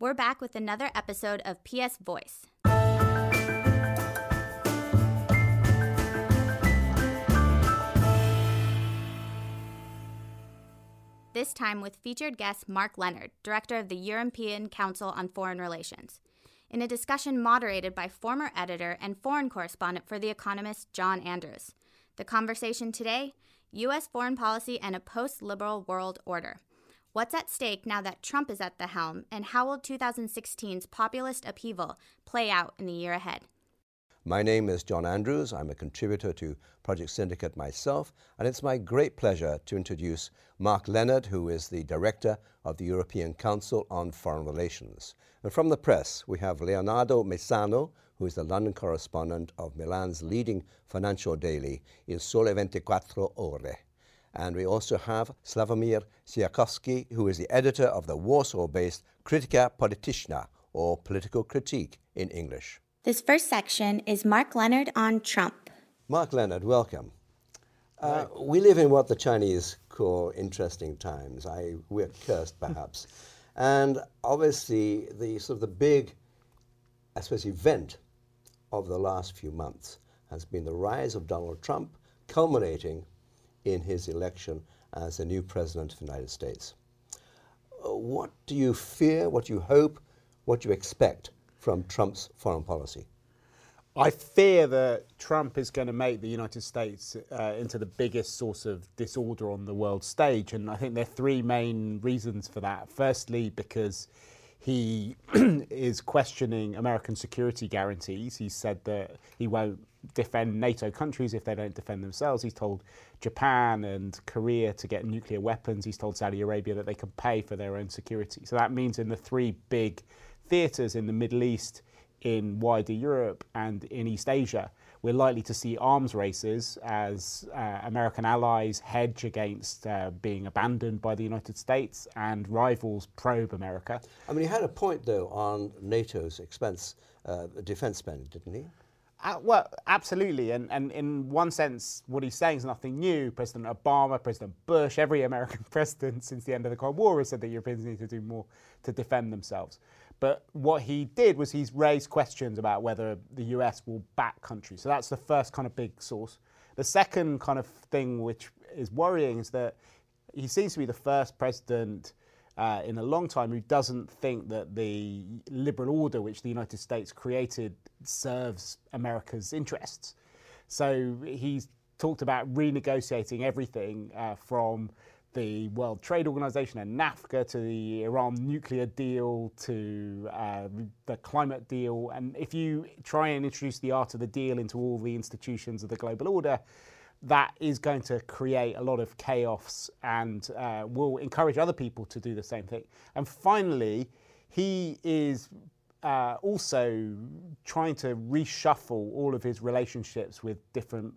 We're back with another episode of PS Voice. This time with featured guest Mark Leonard, director of the European Council on Foreign Relations, in a discussion moderated by former editor and foreign correspondent for The Economist, John Andrews. The conversation today U.S. foreign policy and a post liberal world order. What's at stake now that Trump is at the helm, and how will 2016's populist upheaval play out in the year ahead? My name is John Andrews. I'm a contributor to Project Syndicate myself, and it's my great pleasure to introduce Mark Leonard, who is the director of the European Council on Foreign Relations. And from the press, we have Leonardo Maisano, who is the London correspondent of Milan's leading financial daily, Il Sole 24 Ore. And we also have Slavomir Sierakowski, who is the editor of the Warsaw based Krytyka Polityczna, or Political Critique in English. This first section is Mark Leonard on Trump. Mark Leonard, welcome. Uh, we live in what the Chinese call interesting times. I, we're cursed, perhaps. and obviously, the sort of the big, I suppose, event of the last few months has been the rise of Donald Trump, culminating in his election as the new president of the United States. Uh, what do you fear, what do you hope, what do you expect from Trump's foreign policy? I fear that Trump is going to make the United States uh, into the biggest source of disorder on the world stage. And I think there are three main reasons for that. Firstly, because he is questioning American security guarantees. He said that he won't defend NATO countries if they don't defend themselves. He's told Japan and Korea to get nuclear weapons. He's told Saudi Arabia that they can pay for their own security. So that means in the three big theatres in the Middle East, in wider Europe, and in East Asia, we're likely to see arms races as uh, American allies hedge against uh, being abandoned by the United States and rivals probe America. I mean, he had a point, though, on NATO's expense, uh, defense spending, didn't he? Uh, well, absolutely. And, and in one sense, what he's saying is nothing new. President Obama, President Bush, every American president since the end of the Cold War has said that Europeans need to do more to defend themselves. But what he did was he's raised questions about whether the US will back countries. So that's the first kind of big source. The second kind of thing which is worrying is that he seems to be the first president uh, in a long time who doesn't think that the liberal order which the United States created serves America's interests. So he's talked about renegotiating everything uh, from the World Trade Organization and NAFTA to the Iran nuclear deal to uh, the climate deal. And if you try and introduce the art of the deal into all the institutions of the global order, that is going to create a lot of chaos and uh, will encourage other people to do the same thing. And finally, he is uh, also trying to reshuffle all of his relationships with different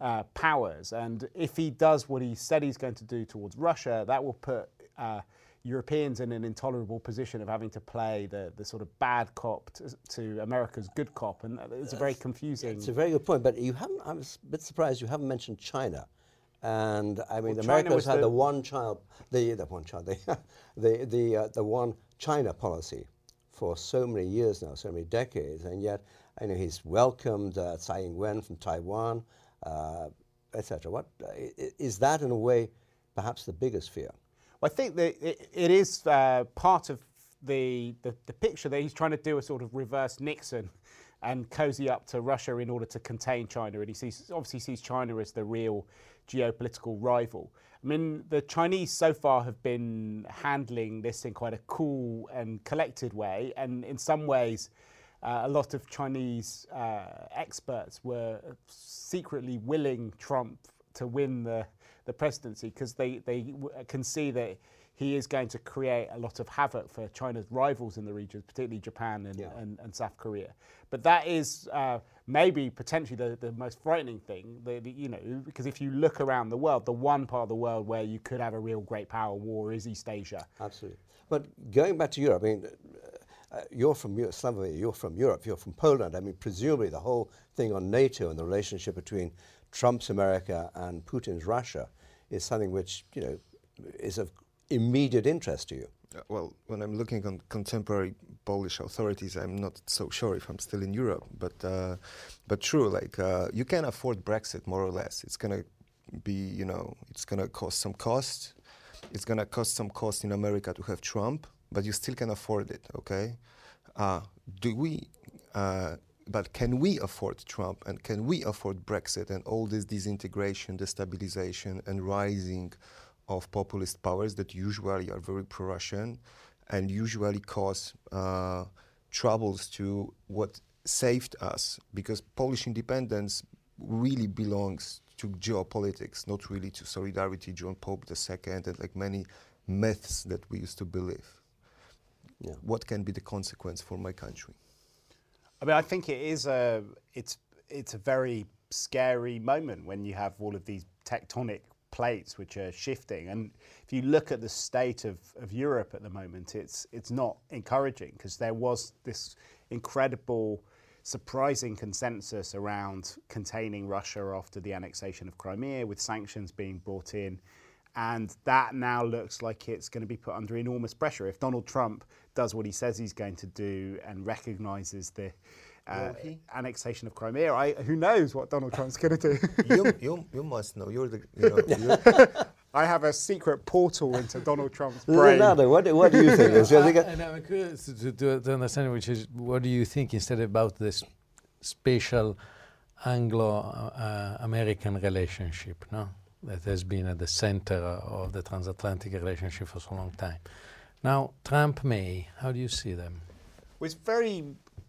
uh, powers. And if he does what he said he's going to do towards Russia, that will put uh, Europeans in an intolerable position of having to play the, the sort of bad cop to, to America's good cop. And it's a very confusing. It's a very good point. But you haven't, I was a bit surprised you haven't mentioned China. And I mean, Well, America has had the- the one child, the, the one child, the, the, the, uh, the one China policy for so many years now, so many decades. And yet, I know he's welcomed uh, Tsai Ing-wen from Taiwan, uh, etc. What uh, is that in a way perhaps the biggest fear? Well, I think that it, it is uh, part of the, the, the picture that he's trying to do a sort of reverse Nixon and cozy up to Russia in order to contain China. And he sees, obviously sees China as the real geopolitical rival. I mean, the Chinese so far have been handling this in quite a cool and collected way. And in some ways, uh, a lot of Chinese uh, experts were secretly willing Trump to win the, the presidency because they, they w- can see that he is going to create a lot of havoc for China's rivals in the region, particularly Japan and, Yeah. and, and South Korea. But that is uh, maybe potentially the, the most frightening thing, the, the, you know, because if you look around the world, the one part of the world where you could have a real great power war is East Asia. Absolutely. But going back to Europe, I mean, uh, you're from Europe, some of you, you're from Europe, you're from Poland. I mean, presumably the whole thing on NATO and the relationship between Trump's America and Putin's Russia is something which, you know, is of immediate interest to you. Uh, Well, when I'm looking on contemporary Polish authorities. I'm not so sure if I'm still in Europe, but uh, but true. Like uh, you can afford Brexit more or less. It's gonna be you know it's gonna cost some cost. It's gonna cost some cost in America to have Trump, but you still can afford it. Okay. Uh, do we? But can we afford Trump and can we afford Brexit and all this disintegration, destabilization, and rising of populist powers that usually are very pro-Russian and usually cause uh, troubles to what saved us because Polish independence really belongs to geopolitics, not really to solidarity, John Paul II, and like many myths that we used to believe. Yeah. What can be the consequence for my country? I mean, I think it is a it's it's a very scary moment when you have all of these tectonic plates which are shifting. And if you look at the state of, of Europe at the moment, it's it's not encouraging because there was this incredible surprising consensus around containing Russia after the annexation of Crimea, with sanctions being brought in. And that now looks like it's going to be put under enormous pressure. If Donald Trump does what he says he's going to do and recognizes the uh, annexation of Crimea, I, who knows what Donald Trump's going to do? you, you, you must know. You're the. You know, I have a secret portal into Donald Trump's brain. Leonardo, what, what do you think? I, and I'm curious to, to, to, understand, which is, what do you think instead about this special Anglo-American uh, relationship, no? That has been at the center of the transatlantic relationship for so long time. Now, Trump May, how do you see them? Well, it's very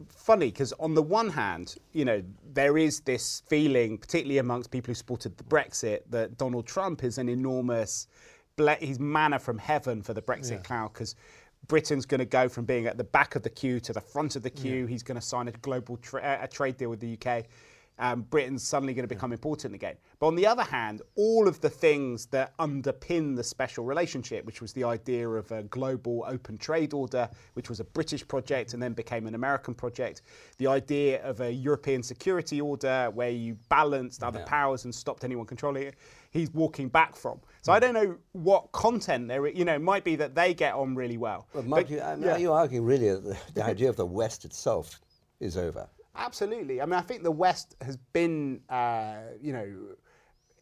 funny because on the one hand, you know, there is this feeling, particularly amongst people who supported the Brexit, that Donald Trump is an enormous, he's manna from heaven for the Brexit yeah. cloud because Britain's going to go from being at the back of the queue to the front of the queue. Yeah. He's going to sign a global tra- a trade deal with the UK um, Britain's suddenly going to become important again. But on the other hand, all of the things that underpin the special relationship, which was the idea of a global open trade order, which was a British project and then became an American project, the idea of a European security order where you balanced other yeah. powers and stopped anyone controlling it, he's walking back from. So I don't know what content there, you know, it might be that they get on really well. But, Mark, but, you, yeah. are you arguing really that the idea of the West itself is over? Absolutely. I mean, I think the West has been, uh, you know,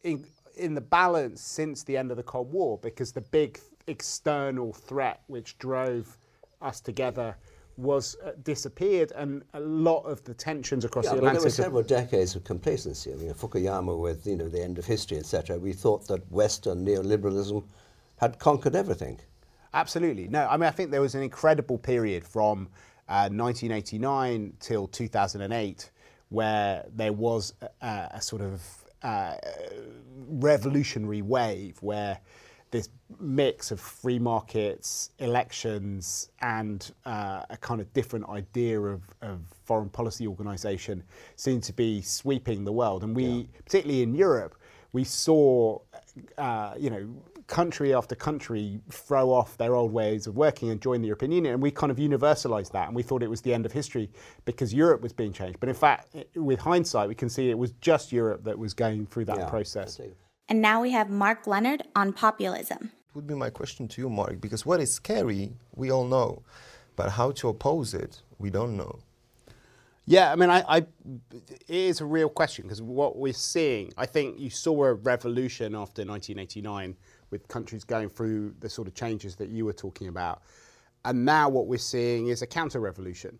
in, in the balance since the end of the Cold War because the big external threat which drove us together was uh, disappeared, and a lot of the tensions across yeah, the Atlantic. There were several decades of complacency. I mean, Fukuyama, with you know the end of history, etc. We thought that Western neoliberalism had conquered everything. Absolutely. No, I mean, I think there was an incredible period from 1989 uh, till 2008, where there was a, a sort of uh, revolutionary wave where this mix of free markets, elections, and uh, a kind of different idea of, of foreign policy organisation seemed to be sweeping the world. And we, yeah. particularly in Europe, we saw, uh, you know, country after country throw off their old ways of working and join the European Union. And we kind of universalized that and we thought it was the end of history because Europe was being changed. But in fact, with hindsight, we can see it was just Europe that was going through that yeah, process. And now we have Mark Leonard on populism. It would be my question to you, Mark, because what is scary, we all know. But how to oppose it, we don't know. Yeah, I mean, I, I, it is a real question because what we're seeing, I think you saw a revolution after 1989 with countries going through the sort of changes that you were talking about. And now what we're seeing is a counter revolution.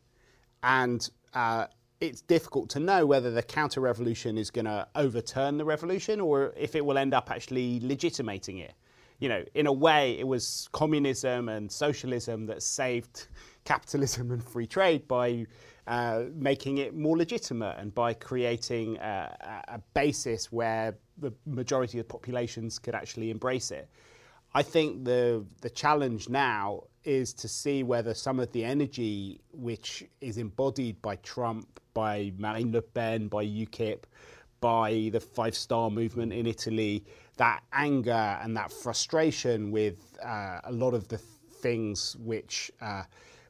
And uh, it's difficult to know whether the counter revolution is going to overturn the revolution or if it will end up actually legitimating it. You know, in a way, it was communism and socialism that saved capitalism and free trade by uh, making it more legitimate and by creating a, a basis where the majority of populations could actually embrace it. I think the the challenge now is to see whether some of the energy which is embodied by Trump, by Marine Le Pen, by UKIP, by the Five Star Movement in Italy, that anger and that frustration with uh, a lot of the things which uh,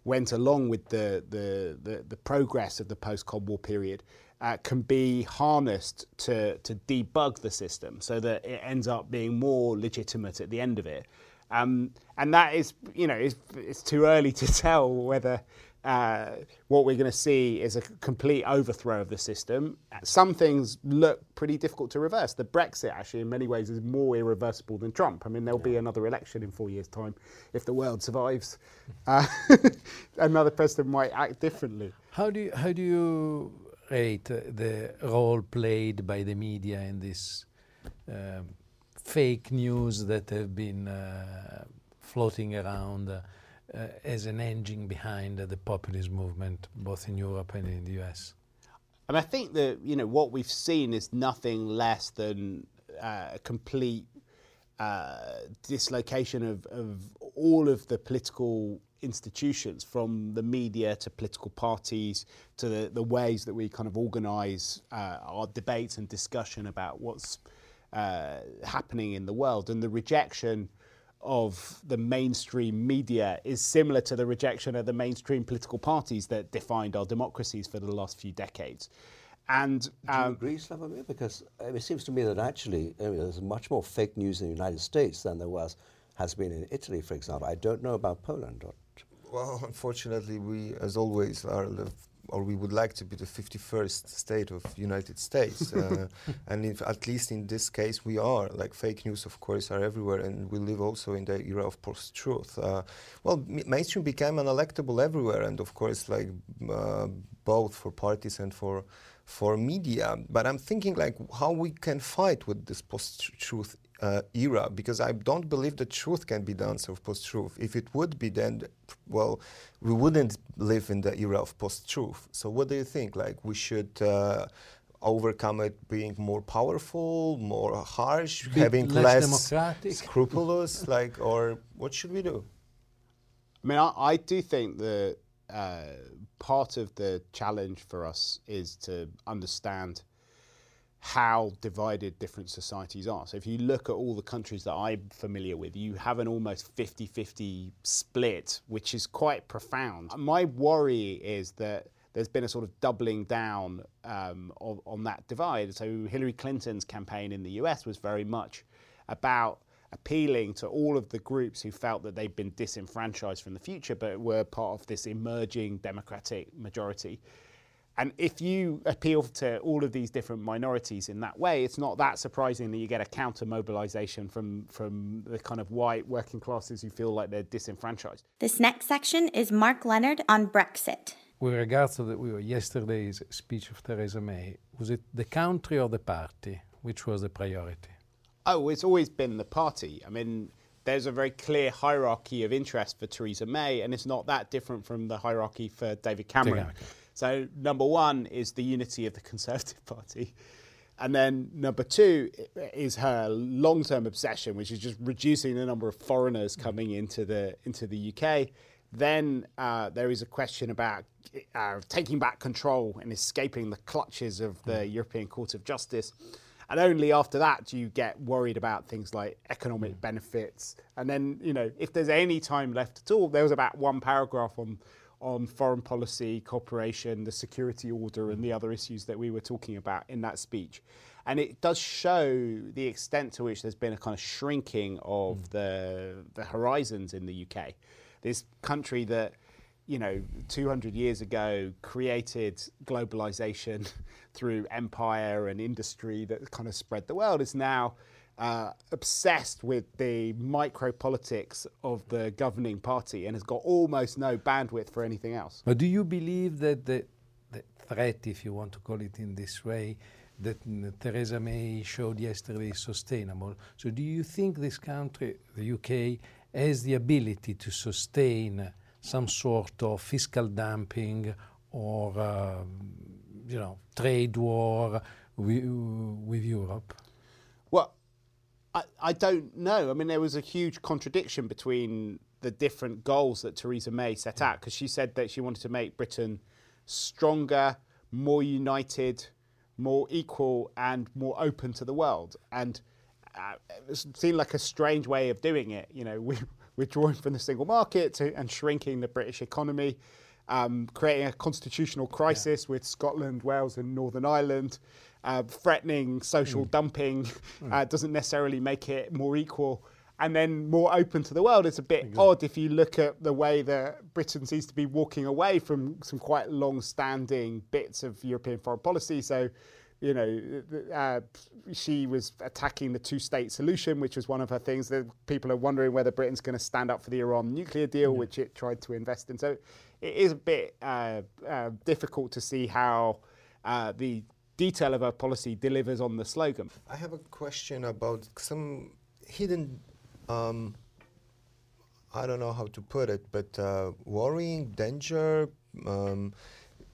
went along with the, the, the, the progress of the post Cold War period uh, can be harnessed to, to debug the system so that it ends up being more legitimate at the end of it. Um, and that is, you know, it's, it's, too early to tell whether uh, what we're going to see is a complete overthrow of the system. Some things look pretty difficult to reverse. The Brexit, actually, in many ways, is more irreversible than Trump. I mean, there'll be another election in four years' time if the world survives. Uh, another president might act differently. How do you, how do you rate the role played by the media in this um, fake news that have been uh, floating around? Uh, uh, as an engine behind uh, the populist movement, both in Europe and in the US? And I think that you know what we've seen is nothing less than uh, a complete uh, dislocation of, of all of the political institutions, from the media to political parties to the, the ways that we kind of organise uh, our debates and discussion about what's uh, happening in the world, and the rejection of the mainstream media is similar to the rejection of the mainstream political parties that defined our democracies for the last few decades. And do you um, agree, Slavomir? Because it seems to me that actually I mean, there's much more fake news in the United States than there was has been in Italy, for example. I don't know about Poland. Well, unfortunately, we, as always, are or we would like to be the 51st state of United States. Uh, and if, at least in this case, we are. Like fake news, of course, are everywhere, and we live also in the era of post-truth. Uh, well, mainstream became unelectable everywhere, and of course, like uh, both for parties and for for media. But I'm thinking like how we can fight with this post-truth uh, era because I don't believe that truth can be the answer of post-truth. If it would be, then well, we wouldn't live in the era of post-truth. So what do you think? Like we should. Uh, overcome it being more powerful, more harsh, having less, less scrupulous, like, or what should we do? I mean, I, I do think that uh, part of the challenge for us is to understand how divided different societies are. So if you look at all the countries that I'm familiar with, you have an almost 50-50 split, which is quite profound. My worry is that there's been a sort of doubling down um, on that divide. So Hillary Clinton's campaign in the US was very much about appealing to all of the groups who felt that they'd been disenfranchised from the future, but were part of this emerging democratic majority. And if you appeal to all of these different minorities in that way, it's not that surprising that you get a counter mobilization from, from the kind of white working classes who feel like they're disenfranchised. This next section is Mark Leonard on Brexit. With regards to the, yesterday's speech of Theresa May, was it the country or the party? Which was the priority? Oh, it's always been the party. I mean, there's a very clear hierarchy of interest for Theresa May, and it's not that different from the hierarchy for David Cameron. David Cameron. So, number one is the unity of the Conservative Party. And then number two is her long-term obsession, which is just reducing the number of foreigners coming into the into the UK. Then uh, there is a question about uh, taking back control and escaping the clutches of the European Court of Justice. And only after that do you get worried about things like economic benefits. And then, you know, if there's any time left at all, there was about one paragraph on on foreign policy, cooperation, the security order, and the other issues that we were talking about in that speech. And it does show the extent to which there's been a kind of shrinking of mm. the, the horizons in the UK. This country that, you know, 200 years ago created globalization through empire and industry that kind of spread the world is now uh, obsessed with the micro politics of the governing party and has got almost no bandwidth for anything else. But do you believe that the, the threat, if you want to call it in this way, that Theresa May showed yesterday is sustainable? So do you think this country, the UK, has the ability to sustain some sort of fiscal dumping or, uh, you know, trade war with, with Europe? I, I don't know. I mean, there was a huge contradiction between the different goals that Theresa May set out because she said that she wanted to make Britain stronger, more united, more equal, and more open to the world. And uh, it seemed like a strange way of doing it. You know, we, withdrawing from the single market to, and shrinking the British economy, um, creating a constitutional crisis yeah. with Scotland, Wales, and Northern Ireland uh, threatening social mm. dumping uh, doesn't necessarily make it more equal. and then more open to the world. It's a bit exactly. odd if you look at the way that Britain seems to be walking away from some quite long-standing bits of European foreign policy. So, you know, uh, she was attacking the two-state solution, which was one of her things. That people are wondering whether Britain's going to stand up for the Iran nuclear deal, yeah. which it tried to invest in. So, it is a bit uh, uh, difficult to see how uh, the detail of our policy delivers on the slogan. I have a question about some hidden um, I don't know how to put it, but uh, worrying danger um,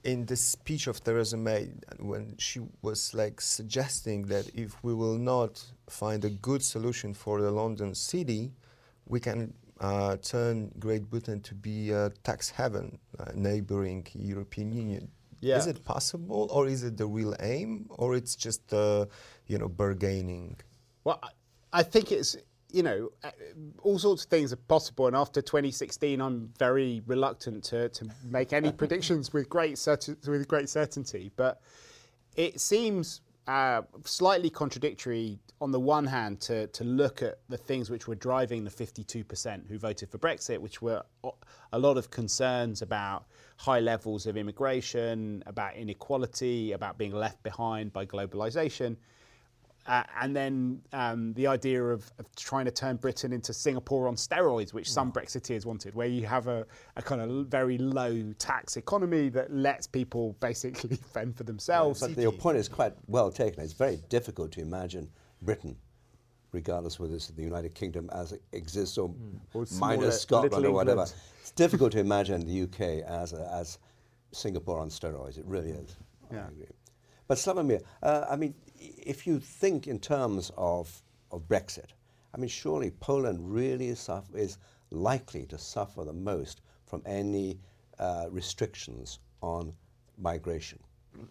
in the speech of Theresa May when she was like suggesting that if we will not find a good solution for the London city, we can uh, turn Great Britain to be a tax haven, uh, neighboring European Union. Yeah. Is it possible, or is it the real aim, or it's just uh, you know bargaining? Well, I think it's you know, uh, all sorts of things are possible. And after 2016, I'm very reluctant to, to make any predictions with great certi- with great certainty. But it seems uh, slightly contradictory on the one hand to, to look at the things which were driving the 52% who voted for Brexit, which were a lot of concerns about high levels of immigration, about inequality, about being left behind by globalization uh, and then um, the idea of, of, trying to turn Britain into Singapore on steroids, which some mm. Brexiteers wanted, where you have a, a, kind of very low tax economy that lets people basically fend for themselves. but your point is quite well taken. It's very difficult to imagine Britain, regardless whether it's the United Kingdom as it exists or, mm. or minus Scotland or whatever. It's difficult to imagine the UK as, a, as Singapore on steroids. It really is. Yeah. But Slavomir, uh, I mean, if you think in terms of, of Brexit, I mean, surely Poland really is, is likely to suffer the most from any uh, restrictions on migration.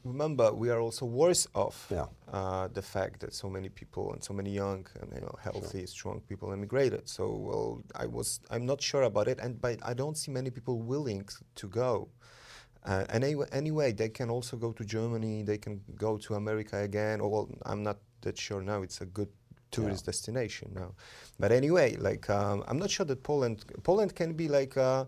Remember, we are also worse off yeah. uh, the fact that so many people and so many young and you know, healthy, sure. strong people immigrated. So, well, I was, I'm not sure about it, and but I don't see many people willing to go. Uh, and anyway, anyway, they can also go to Germany. They can go to America again. Or well, I'm not that sure now. It's a good tourist yeah. destination now. But anyway, like um, I'm not sure that Poland Poland can be like uh,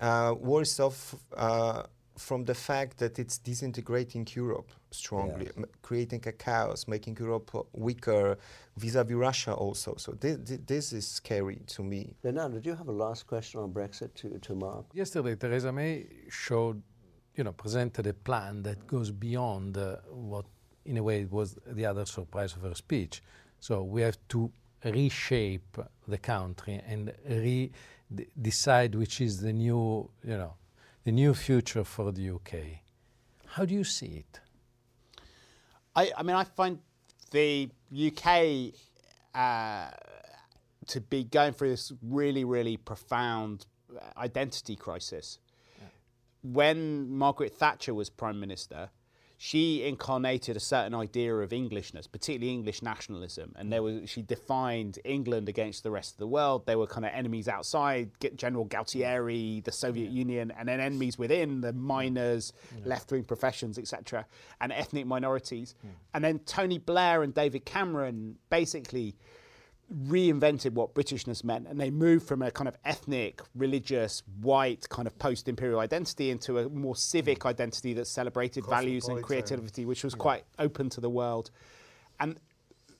uh, worse off uh, from the fact that it's disintegrating Europe strongly, yes. creating a chaos, making Europe weaker vis-a-vis Russia also. So th- th- this is scary to me. Leonardo, do you have a last question on Brexit to, to Mark? Yesterday, Theresa May showed you know, presented a plan that goes beyond uh, what, in a way, was the other surprise of her speech. So we have to reshape the country and re- decide which is the new, you know, the new future for the UK. How do you see it? I, I mean, I find the UK uh, to be going through this really, really profound identity crisis when Margaret Thatcher was Prime Minister, she incarnated a certain idea of Englishness, particularly English nationalism, and there was she defined England against the rest of the world. There were kind of enemies outside, General Galtieri, the Soviet yeah. Union, and then enemies within, the miners, yeah. left-wing professions, etc., and ethnic minorities. Yeah. And then Tony Blair and David Cameron basically reinvented what Britishness meant, and they moved from a kind of ethnic, religious, white kind of post-imperial identity into a more civic mm. identity that celebrated values and creativity, which was yeah. quite open to the world, and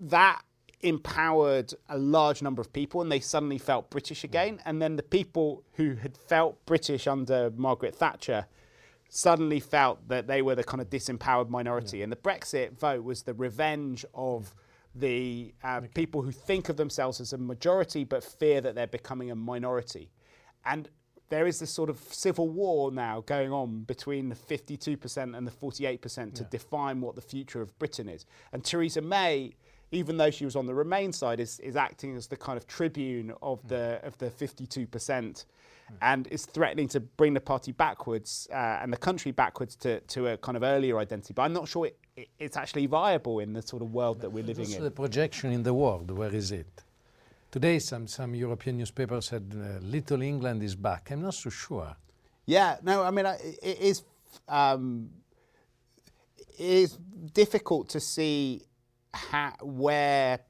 that empowered a large number of people, and they suddenly felt British again. Mm. And then the people who had felt British under Margaret Thatcher suddenly felt that they were the kind of disempowered minority, yeah. and the Brexit vote was the revenge of the uh, okay. people who think of themselves as a majority but fear that they're becoming a minority. And there is this sort of civil war now going on between the 52% and the 48% to yeah. define what the future of Britain is. And Theresa May, even though she was on the Remain side, is, is acting as the kind of tribune of mm. the of the 52% and is threatening to bring the party backwards uh, and the country backwards to, to a kind of earlier identity. But I'm not sure it, it, it's actually viable in the sort of world that we're living in. The projection in the world, where is it? Today, some, some European newspapers said uh, Little England is back. I'm not so sure. Yeah, no, I mean, it is, um, it is difficult to see how, where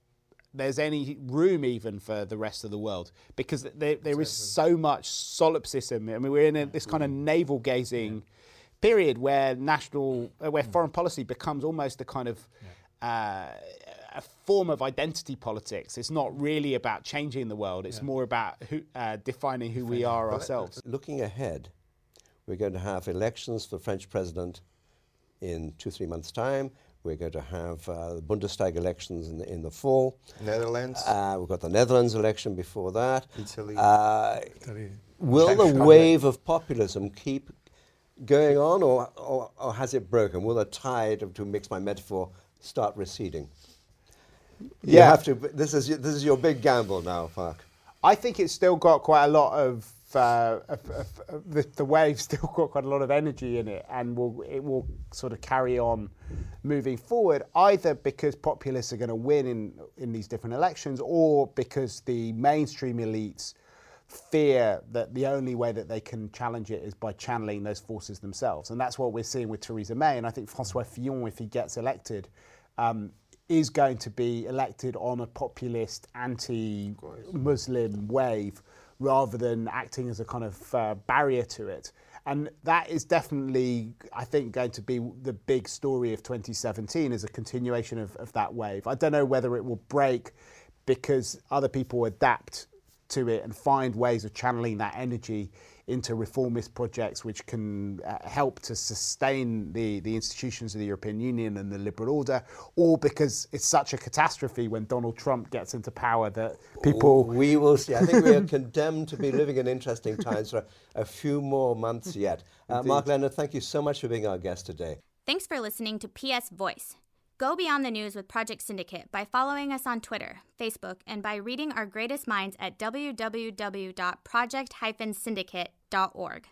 there's any room even for the rest of the world because there, there is so much solipsism. I mean, we're in a, this kind of navel gazing period where national, uh, where foreign policy becomes almost a kind of uh, a form of identity politics. It's not really about changing the world. It's more about who, uh, defining who we are ourselves. Looking ahead, we're going to have elections for French president in two, three months' time. We're going to have uh, the Bundestag elections in the, in the fall. Netherlands, Uh, we've got the Netherlands election before that. Italy. Uh, Italy. will the wave of populism keep going on, or, or, or has it broken? Will the tide, to mix my metaphor, start receding? You Yeah. have to. This is this is your big gamble now, Mark. I think it's still got quite a lot of, uh, of, of the, the wave's still got quite a lot of energy in it, and will it will sort of carry on moving forward. Either because populists are going to win in in these different elections, or because the mainstream elites fear that the only way that they can challenge it is by channeling those forces themselves, and that's what we're seeing with Theresa May. And I think François Fillon, if he gets elected. Um, is going to be elected on a populist anti-Muslim wave rather than acting as a kind of uh, barrier to it. And that is definitely, I think, going to be the big story of 2017 as a continuation of, of that wave. I don't know whether it will break because other people adapt to it and find ways of channeling that energy into reformist projects which can uh, help to sustain the, the institutions of the European Union and the liberal order, or because it's such a catastrophe when Donald Trump gets into power that people. We will see. I think we are condemned to be living in interesting times for a few more months yet. Uh, Mark Leonard, thank you so much for being our guest today. Thanks for listening to PS Voice. Go beyond the news with Project Syndicate by following us on Twitter, Facebook, and by reading our greatest minds at www.project-syndicate.org.